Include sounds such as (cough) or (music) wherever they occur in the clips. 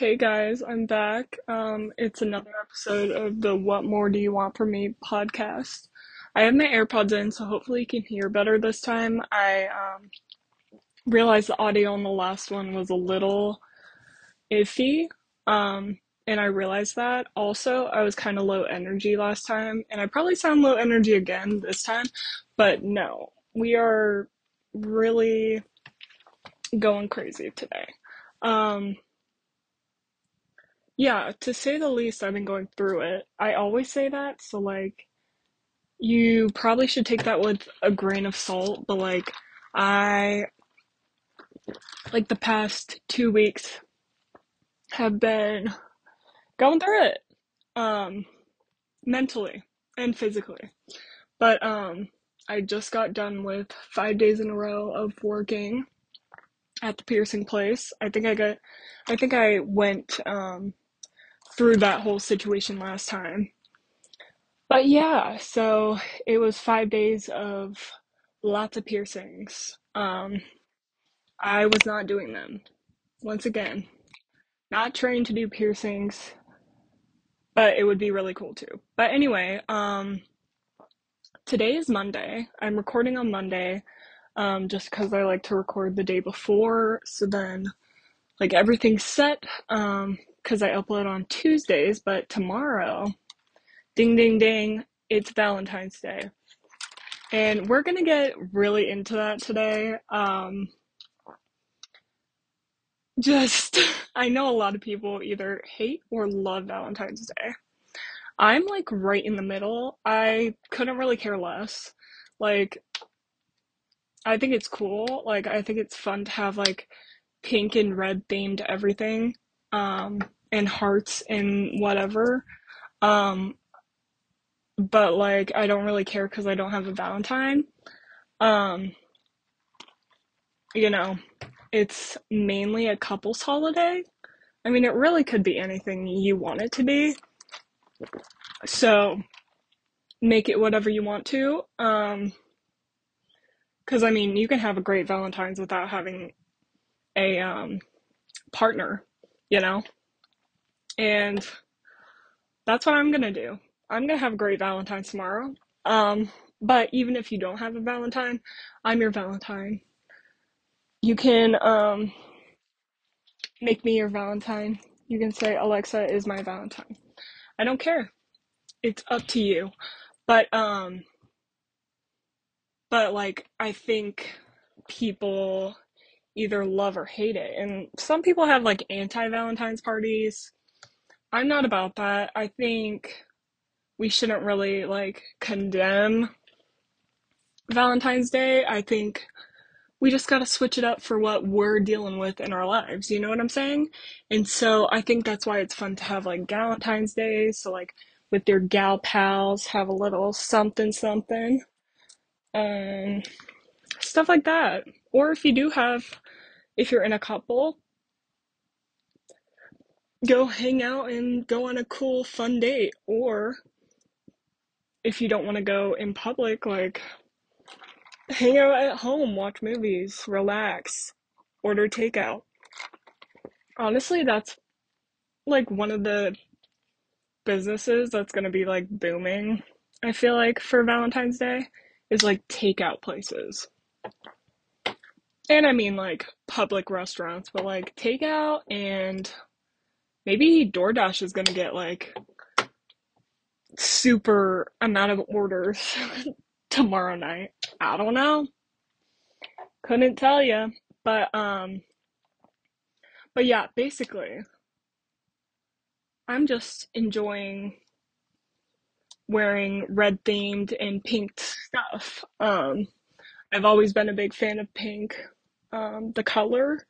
Hey guys, I'm back. Um, it's another episode of the What More Do You Want From Me podcast. I have my AirPods in, so hopefully you can hear better this time. I um, realized the audio on the last one was a little iffy, um, and I realized that. Also, I was kind of low energy last time, and I probably sound low energy again this time, but no, we are really going crazy today. Um, yeah, to say the least, I've been going through it. I always say that, so like, you probably should take that with a grain of salt, but like, I, like, the past two weeks have been going through it, um, mentally and physically. But, um, I just got done with five days in a row of working at the piercing place. I think I got, I think I went, um, through that whole situation last time. But yeah, so it was five days of lots of piercings. Um, I was not doing them. Once again, not trained to do piercings, but it would be really cool too. But anyway, um, today is Monday. I'm recording on Monday, um, just because I like to record the day before, so then like everything's set. Um, because I upload on Tuesdays, but tomorrow, ding ding ding, it's Valentine's Day. And we're gonna get really into that today. Um, just, (laughs) I know a lot of people either hate or love Valentine's Day. I'm like right in the middle. I couldn't really care less. Like, I think it's cool. Like, I think it's fun to have like pink and red themed everything um, and hearts and whatever. Um, but like I don't really care because I don't have a Valentine. Um, you know, it's mainly a couples holiday. I mean, it really could be anything you want it to be. So make it whatever you want to. Um, because I mean, you can have a great Valentine's without having a um, partner you know? And that's what I'm gonna do. I'm gonna have a great Valentine's tomorrow. Um, but even if you don't have a Valentine, I'm your Valentine. You can um, make me your Valentine. You can say Alexa is my Valentine. I don't care. It's up to you. But um but like I think people either love or hate it. And some people have like anti Valentine's parties. I'm not about that. I think we shouldn't really like condemn Valentine's Day. I think we just got to switch it up for what we're dealing with in our lives. You know what I'm saying? And so I think that's why it's fun to have like Valentine's Day. So, like, with your gal pals, have a little something something. Um, stuff like that. Or if you do have, if you're in a couple, go hang out and go on a cool, fun date. Or if you don't want to go in public, like hang out at home, watch movies, relax, order takeout. Honestly, that's like one of the businesses that's going to be like booming, I feel like, for Valentine's Day is like takeout places. And I mean like public restaurants, but like takeout and maybe DoorDash is gonna get like super amount of orders (laughs) tomorrow night. I don't know. Couldn't tell you, but um but yeah, basically I'm just enjoying wearing red themed and pink stuff. Um I've always been a big fan of pink um, the color.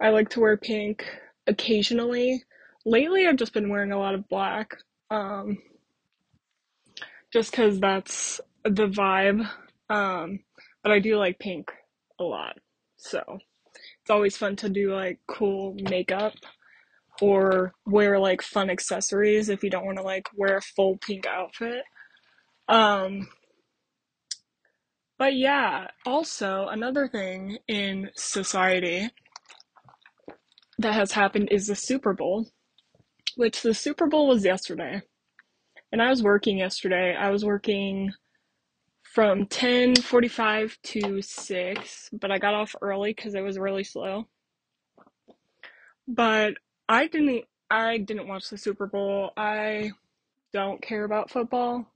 I like to wear pink occasionally. Lately, I've just been wearing a lot of black, um, just because that's the vibe. Um, but I do like pink a lot, so it's always fun to do like cool makeup or wear like fun accessories if you don't want to like wear a full pink outfit. Um, but yeah, also another thing in society that has happened is the Super Bowl, which the Super Bowl was yesterday. And I was working yesterday. I was working from 10:45 to 6, but I got off early cuz it was really slow. But I didn't I didn't watch the Super Bowl. I don't care about football.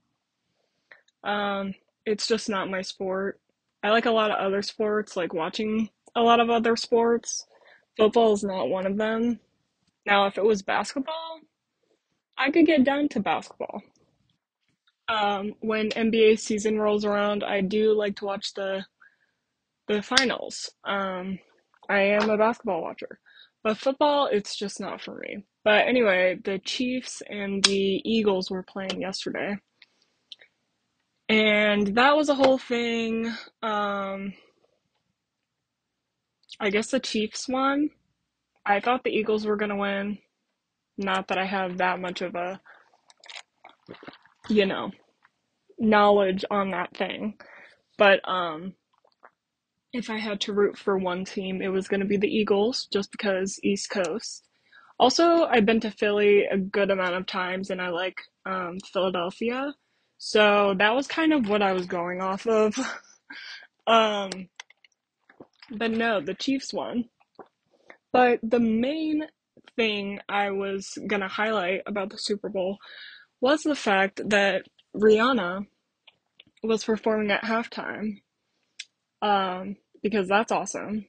Um, it's just not my sport. I like a lot of other sports, like watching a lot of other sports. Football is not one of them. Now, if it was basketball, I could get down to basketball. Um, when NBA season rolls around, I do like to watch the the finals. Um, I am a basketball watcher, but football, it's just not for me. But anyway, the Chiefs and the Eagles were playing yesterday. And that was a whole thing. Um, I guess the Chiefs won. I thought the Eagles were going to win. Not that I have that much of a, you know, knowledge on that thing. But um if I had to root for one team, it was going to be the Eagles just because East Coast. Also, I've been to Philly a good amount of times and I like um, Philadelphia. So that was kind of what I was going off of. (laughs) um, but no, the Chiefs won. But the main thing I was going to highlight about the Super Bowl was the fact that Rihanna was performing at halftime. Um, because that's awesome.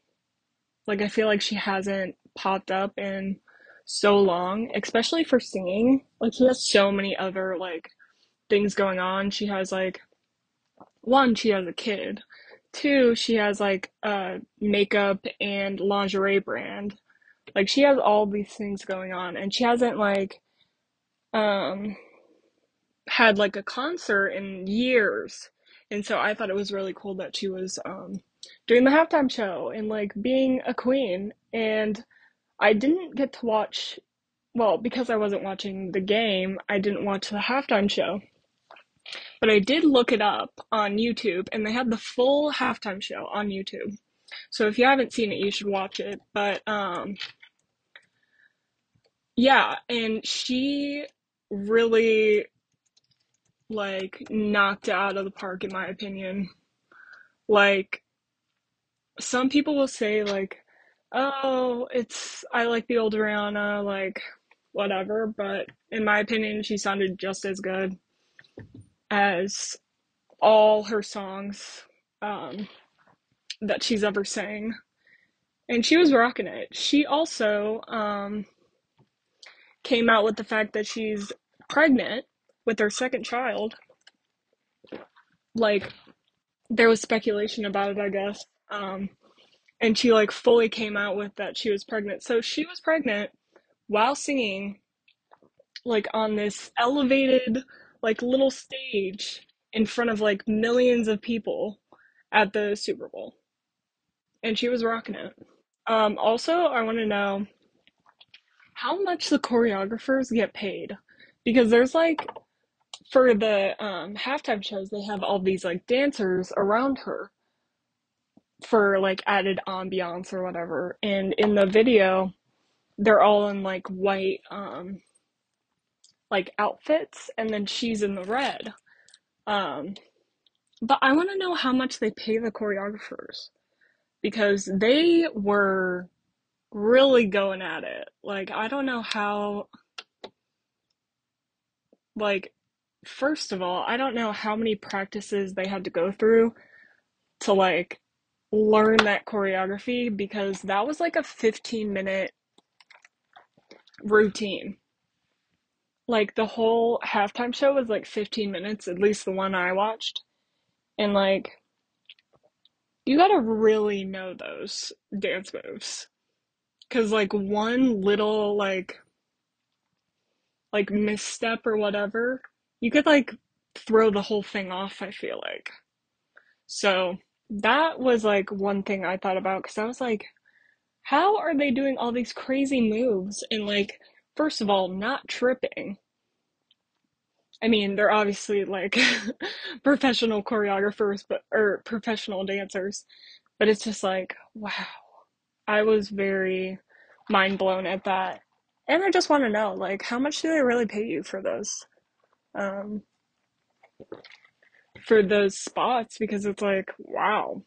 Like I feel like she hasn't popped up in so long, especially for singing. Like she has so many other like things going on. She has like one, she has a kid. Two, she has like a makeup and lingerie brand. Like she has all these things going on and she hasn't like um had like a concert in years. And so I thought it was really cool that she was um doing the halftime show and like being a queen. And I didn't get to watch, well, because I wasn't watching the game, I didn't watch the halftime show. But I did look it up on YouTube and they had the full halftime show on YouTube. So if you haven't seen it, you should watch it. But um yeah, and she really like knocked it out of the park in my opinion. Like some people will say like, "Oh, it's I like the old Rihanna, like whatever," but in my opinion, she sounded just as good as all her songs um, that she's ever sang, and she was rocking it. She also um, came out with the fact that she's pregnant with her second child. Like there was speculation about it, I guess. Um, and she like fully came out with that she was pregnant. So she was pregnant while singing like on this elevated like little stage in front of like millions of people at the Super Bowl. And she was rocking it. Um, also, I want to know how much the choreographers get paid because there's like for the um, halftime shows they have all these like dancers around her for like added ambiance or whatever. And in the video, they're all in like white um like outfits and then she's in the red. Um but I want to know how much they pay the choreographers because they were really going at it. Like I don't know how like first of all, I don't know how many practices they had to go through to like learn that choreography because that was like a 15 minute routine. Like the whole halftime show was like 15 minutes, at least the one I watched. And like you gotta really know those dance moves. Cause like one little like like misstep or whatever, you could like throw the whole thing off, I feel like. So that was like one thing I thought about because I was like, how are they doing all these crazy moves and like, first of all, not tripping? I mean, they're obviously like (laughs) professional choreographers, but or professional dancers, but it's just like, wow. I was very mind blown at that. And I just want to know, like, how much do they really pay you for those, um, for those spots? Because it's like, wow.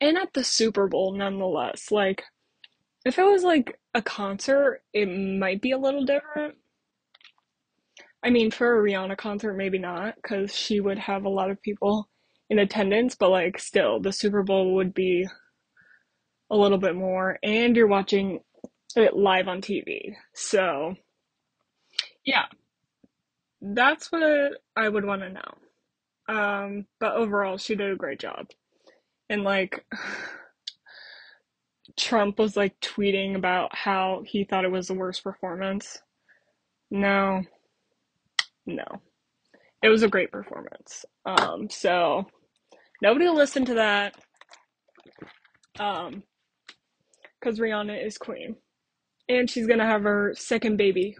And at the Super Bowl, nonetheless, like, if it was like a concert, it might be a little different. I mean, for a Rihanna concert, maybe not, because she would have a lot of people in attendance, but like, still, the Super Bowl would be a little bit more, and you're watching it live on TV. So, yeah, that's what I would want to know. Um, but overall, she did a great job. And like, Trump was like tweeting about how he thought it was the worst performance. No, no, it was a great performance. Um, so nobody will listen to that. Um, because Rihanna is queen, and she's gonna have her second baby.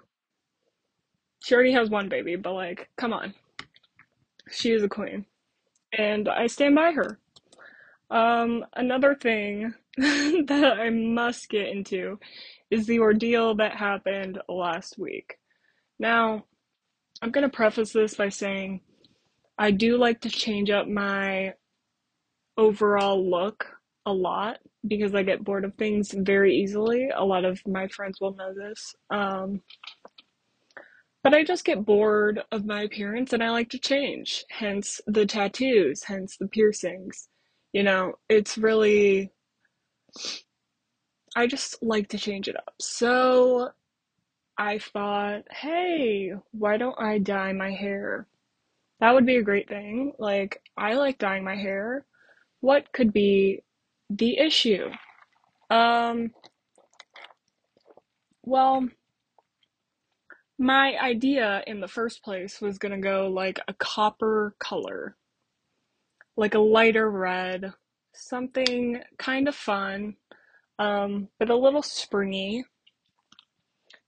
She already has one baby, but like, come on, she is a queen, and I stand by her. Um, another thing (laughs) that I must get into is the ordeal that happened last week. Now, I'm going to preface this by saying I do like to change up my overall look a lot because I get bored of things very easily. A lot of my friends will know this. Um, but I just get bored of my appearance and I like to change. Hence the tattoos, hence the piercings. You know, it's really. I just like to change it up. So I thought, hey, why don't I dye my hair? That would be a great thing. Like, I like dyeing my hair. What could be the issue? Um, well, my idea in the first place was gonna go like a copper color, like a lighter red, something kind of fun, um, but a little springy,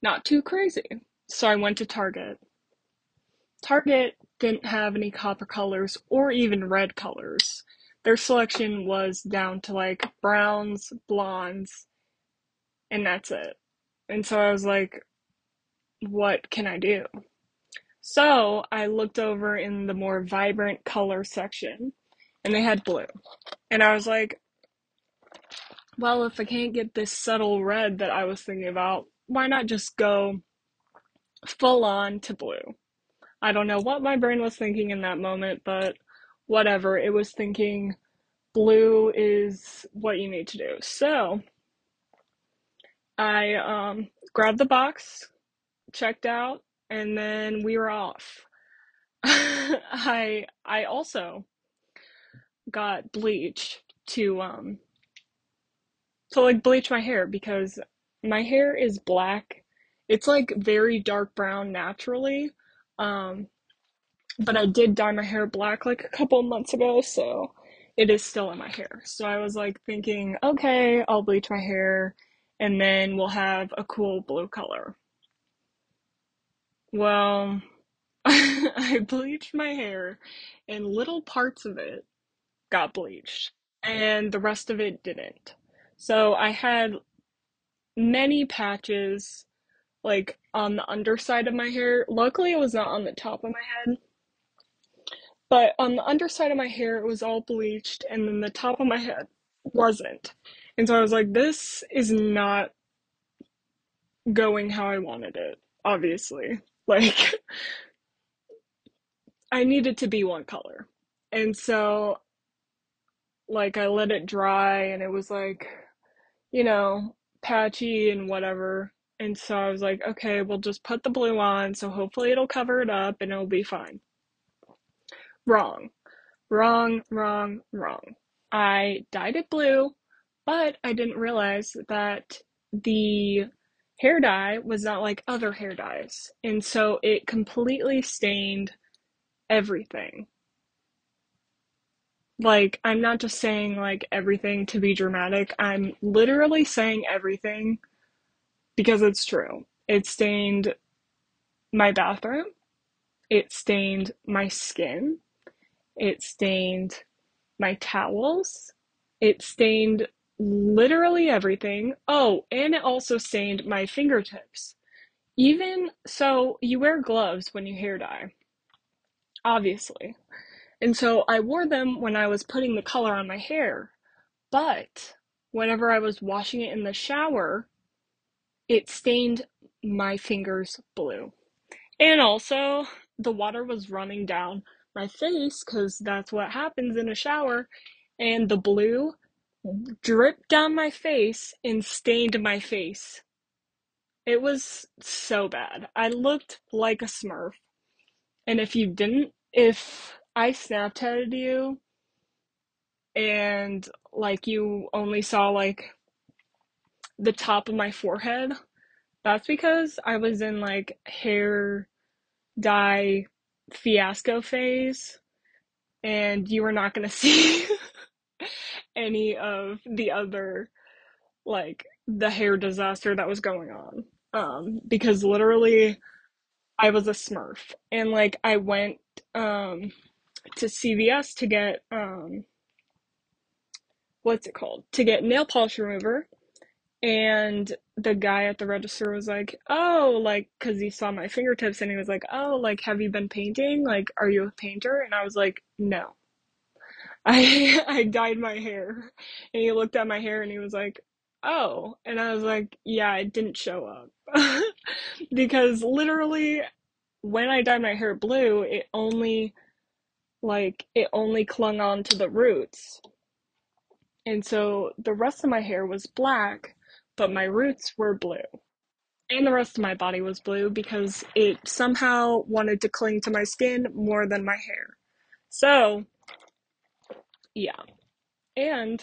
not too crazy. So I went to Target. Target didn't have any copper colors or even red colors. Their selection was down to like browns, blondes, and that's it. And so I was like, what can I do? So I looked over in the more vibrant color section and they had blue. And I was like, well, if I can't get this subtle red that I was thinking about, why not just go full on to blue? I don't know what my brain was thinking in that moment, but whatever. It was thinking blue is what you need to do. So I um, grabbed the box, checked out, and then we were off. (laughs) I I also got bleach to um to like bleach my hair because my hair is black. It's like very dark brown naturally. Um but I did dye my hair black like a couple months ago, so it is still in my hair. So I was like thinking, okay, I'll bleach my hair and then we'll have a cool blue color. Well, (laughs) I bleached my hair and little parts of it got bleached and the rest of it didn't. So I had many patches like on the underside of my hair. Luckily, it was not on the top of my head. But on the underside of my hair, it was all bleached, and then the top of my head wasn't. And so I was like, this is not going how I wanted it, obviously. (laughs) Like, I needed to be one color. And so, like, I let it dry, and it was like, you know, patchy and whatever. And so I was like, okay, we'll just put the blue on, so hopefully it'll cover it up and it'll be fine. Wrong. Wrong, wrong, wrong. I dyed it blue, but I didn't realize that the hair dye was not like other hair dyes. And so it completely stained everything. Like, I'm not just saying like everything to be dramatic. I'm literally saying everything because it's true. It stained my bathroom. It stained my skin. It stained my towels. It stained literally everything. Oh, and it also stained my fingertips. Even so, you wear gloves when you hair dye, obviously. And so I wore them when I was putting the color on my hair. But whenever I was washing it in the shower, it stained my fingers blue. And also, the water was running down my face because that's what happens in a shower. And the blue dripped down my face and stained my face. It was so bad. I looked like a smurf. And if you didn't, if I Snapchatted you and like you only saw like the top of my forehead, that's because I was in like hair dye fiasco phase and you were not going (laughs) to see any of the other like the hair disaster that was going on. Um because literally I was a smurf and like I went um to CVS to get um what's it called? To get nail polish remover. And the guy at the register was like oh like because he saw my fingertips and he was like oh like have you been painting? Like are you a painter? And i was like no. (laughs) I i dyed my hair. And he looked at my hair and he was like oh. And i was like yeah it didn't show up. (laughs) Because literally when i dyed my hair blue it only like it only clung on to the roots and so the rest of my hair was black, but my roots were blue. And the rest of my body was blue because it somehow wanted to cling to my skin more than my hair. So, yeah. And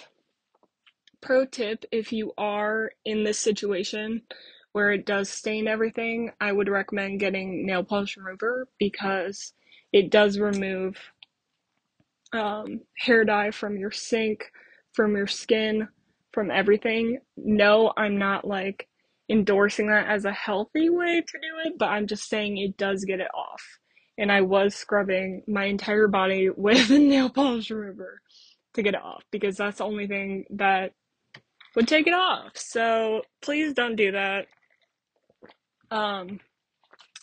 pro tip if you are in this situation where it does stain everything, I would recommend getting nail polish remover because it does remove um, hair dye from your sink, from your skin, from everything. No, I'm not like endorsing that as a healthy way to do it, but I'm just saying it does get it off. And I was scrubbing my entire body (laughs) with a nail polish remover to get it off because that's the only thing that would take it off. So please don't do that. Um,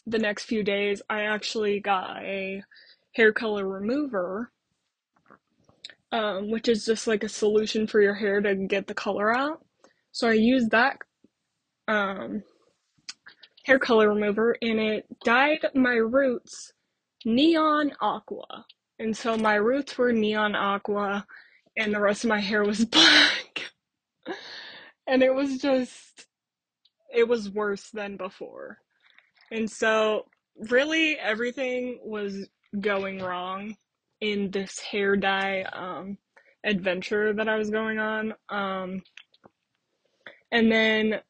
the next few days, I actually got a hair color remover um, which is just like a solution for your hair to get the color out. So I used that um, hair color remover and it dyed my roots neon aqua. And so my roots were neon aqua and the rest of my hair was (laughs) black. and it was just, it was worse than before. And so really everything was going wrong in this hair dye um, adventure that I was going on. Um, and then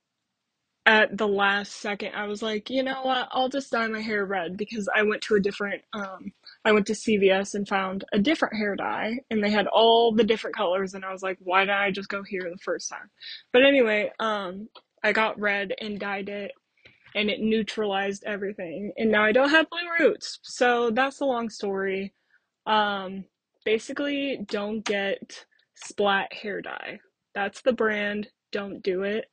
at the last second, I was like, you know what? I'll just dye my hair red because I went to a different, um, I went to CVS and found a different hair dye and they had all the different colors. And I was like, why didn't I just go here the first time? But anyway, um, I got red and dyed it and it neutralized everything. And now I don't have blue roots. So that's a long story. Um, basically, don't get Splat hair dye. That's the brand. Don't do it.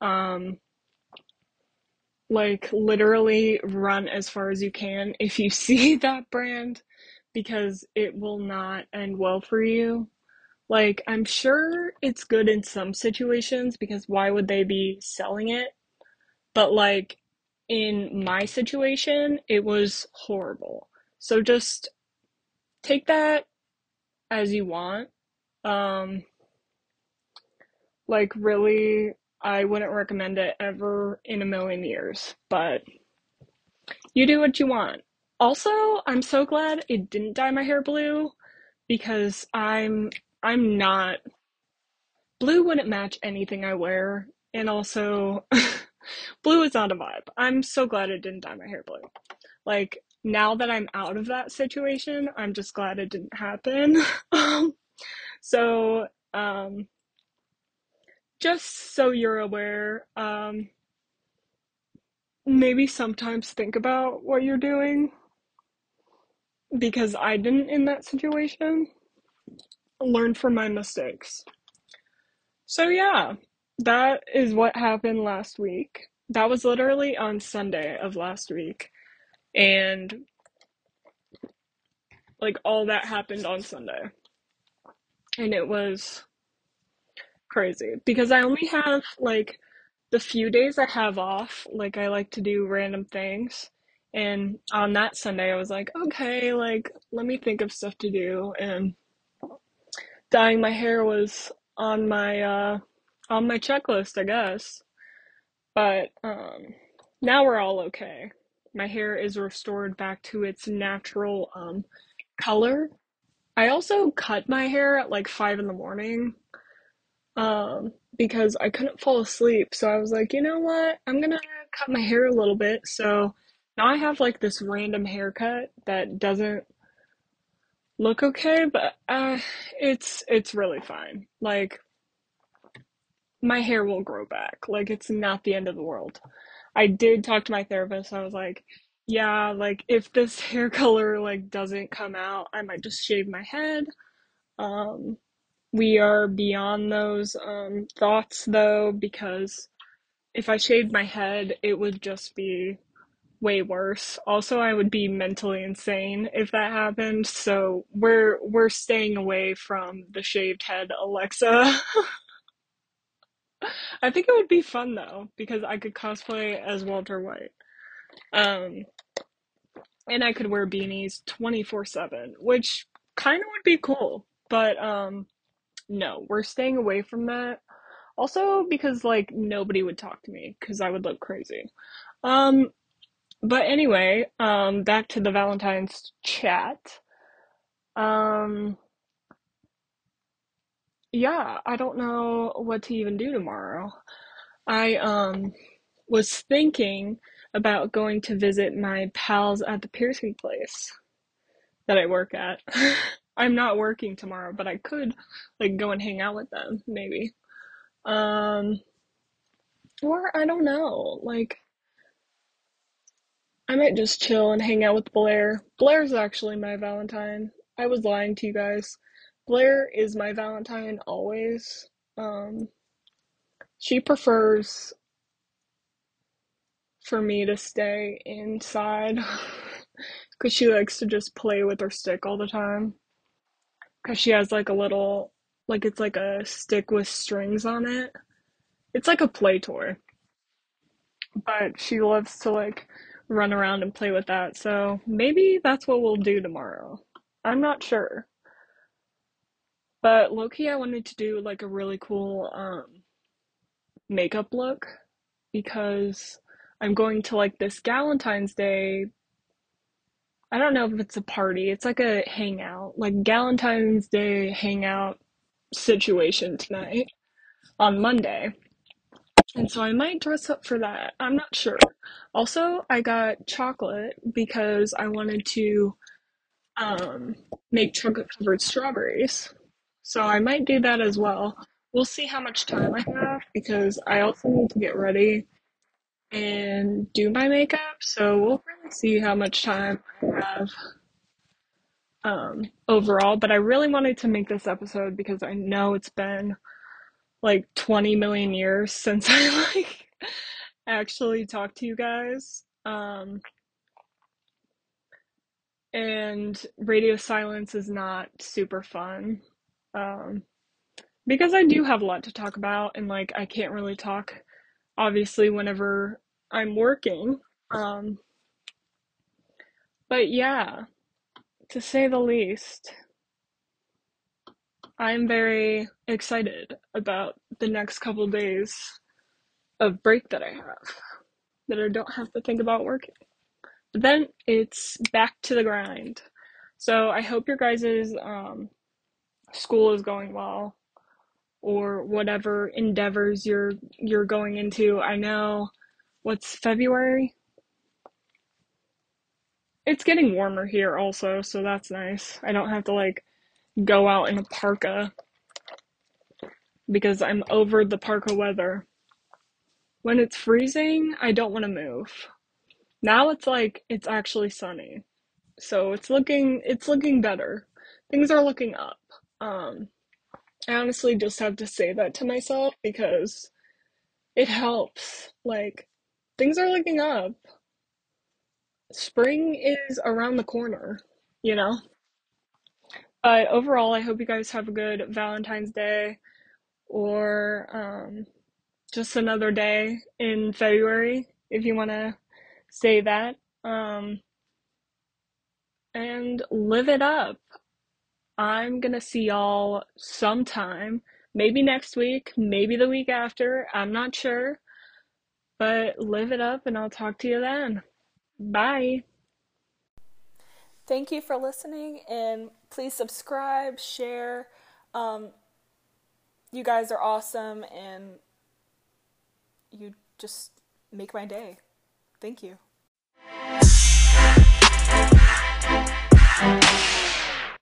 Um, like literally run as far as you can if you (laughs) see that brand because it will not end well for you. Like, I'm sure it's good in some situations because why would they be selling it? But, like, in my situation, it was horrible. So just take that as you want. Um, like, really, I wouldn't recommend it ever in a million years, but you do what you want. Also, I'm so glad it didn't dye my hair blue because I'm I'm not blue wouldn't match anything I wear and also (laughs) blue is not a vibe. I'm so glad it didn't dye my hair blue. Like now that I'm out of that situation, I'm just glad it didn't happen. (laughs) so, um, just so you're aware, um, maybe sometimes think about what you're doing because I didn't in that situation. Learn from my mistakes. So yeah, that is what happened last week. That was literally on Sunday of last week. And like all that happened on Sunday. And it was crazy because I only have like the few days I have off, like I like to do random things. And on that Sunday, I was like, okay, like let me think of stuff to do. And dyeing my hair was on my uh on my checklist, I guess. But um now we're all okay. My hair is restored back to its natural um color. I also cut my hair at like five in the morning um because I couldn't fall asleep. So I was like, you know what? I'm gonna cut my hair a little bit. So now I have like this random haircut that doesn't look okay, but uh it's it's really fine. Like my hair will grow back. Like it's not the end of the world. I did talk to my therapist. I was like, yeah, like if this (laughs) hair color like doesn't come out, I might just shave my head. Um we are beyond those um thoughts though because if I shaved my head, it would just be way worse. Also, I would be mentally insane if that happened. So we're we're staying away from the shaved head, Alexa. (laughs) I think it would be fun though because I could cosplay as Walter White. Um, and I could wear beanies 24/7, which kind of would be cool. But um, no, we're staying away from that. Also because like nobody would talk to me because I would look crazy. Um, but anyway, um, back to the Valentine's chat. Um, yeah, I don't know what to even do tomorrow. I um was thinking about going to visit my pals at the piercing place that I work at. (laughs) I'm not working tomorrow, but I could like go and hang out with them, maybe. Um, or I don't know, like I might just chill and hang out with Blair. Blair's actually my Valentine. I was lying to you guys. Blair is my Valentine always. Um, she prefers for me to stay inside (laughs) because she likes to just play with her stick all the time. Because she has like a little, like it's like a stick with strings on it. It's like a play toy, but she loves to like run around and play with that. So maybe that's what we'll do tomorrow. I'm not sure. But lowkey, I wanted to do like a really cool um, makeup look because I'm going to like this Valentine's Day. I don't know if it's a party. It's like a hangout, like Valentine's Day hangout situation tonight on Monday. And so I might dress up for that. I'm not sure. Also, I got chocolate because I wanted to um, make chocolate covered strawberries. So I might do that as well. We'll see how much time I have because I also need to get ready and do my makeup. So we'll really see how much time I have um, overall. But I really wanted to make this episode because I know it's been like 20 million years since (laughs) I like actually talked to you guys. Um, and radio silence is not super fun. Um, because I do have a lot to talk about and like I can't really talk obviously whenever I'm working. Um, but yeah, to say the least, I'm very excited about the next couple days of break that I have that I don't have to think about working. But then it's back to the grind. So I hope your guys' um, school is going well or whatever endeavors you're you're going into. I know what's February? It's getting warmer here also, so that's nice. I don't have to like go out in a parka because I'm over the parka weather. When it's freezing, I don't want to move. Now it's like it's actually sunny. So it's looking it's looking better. Things are looking up. Um I honestly just have to say that to myself because it helps. Like, things are looking up. Spring is around the corner, you know? But overall, I hope you guys have a good Valentine's Day or um, just another day in February, if you want to say that. Um, and live it up. I'm gonna see y'all sometime. Maybe next week, maybe the week after. I'm not sure. But live it up, and I'll talk to you then. Bye. Thank you for listening, and please subscribe, share. Um, you guys are awesome, and you just make my day. Thank you.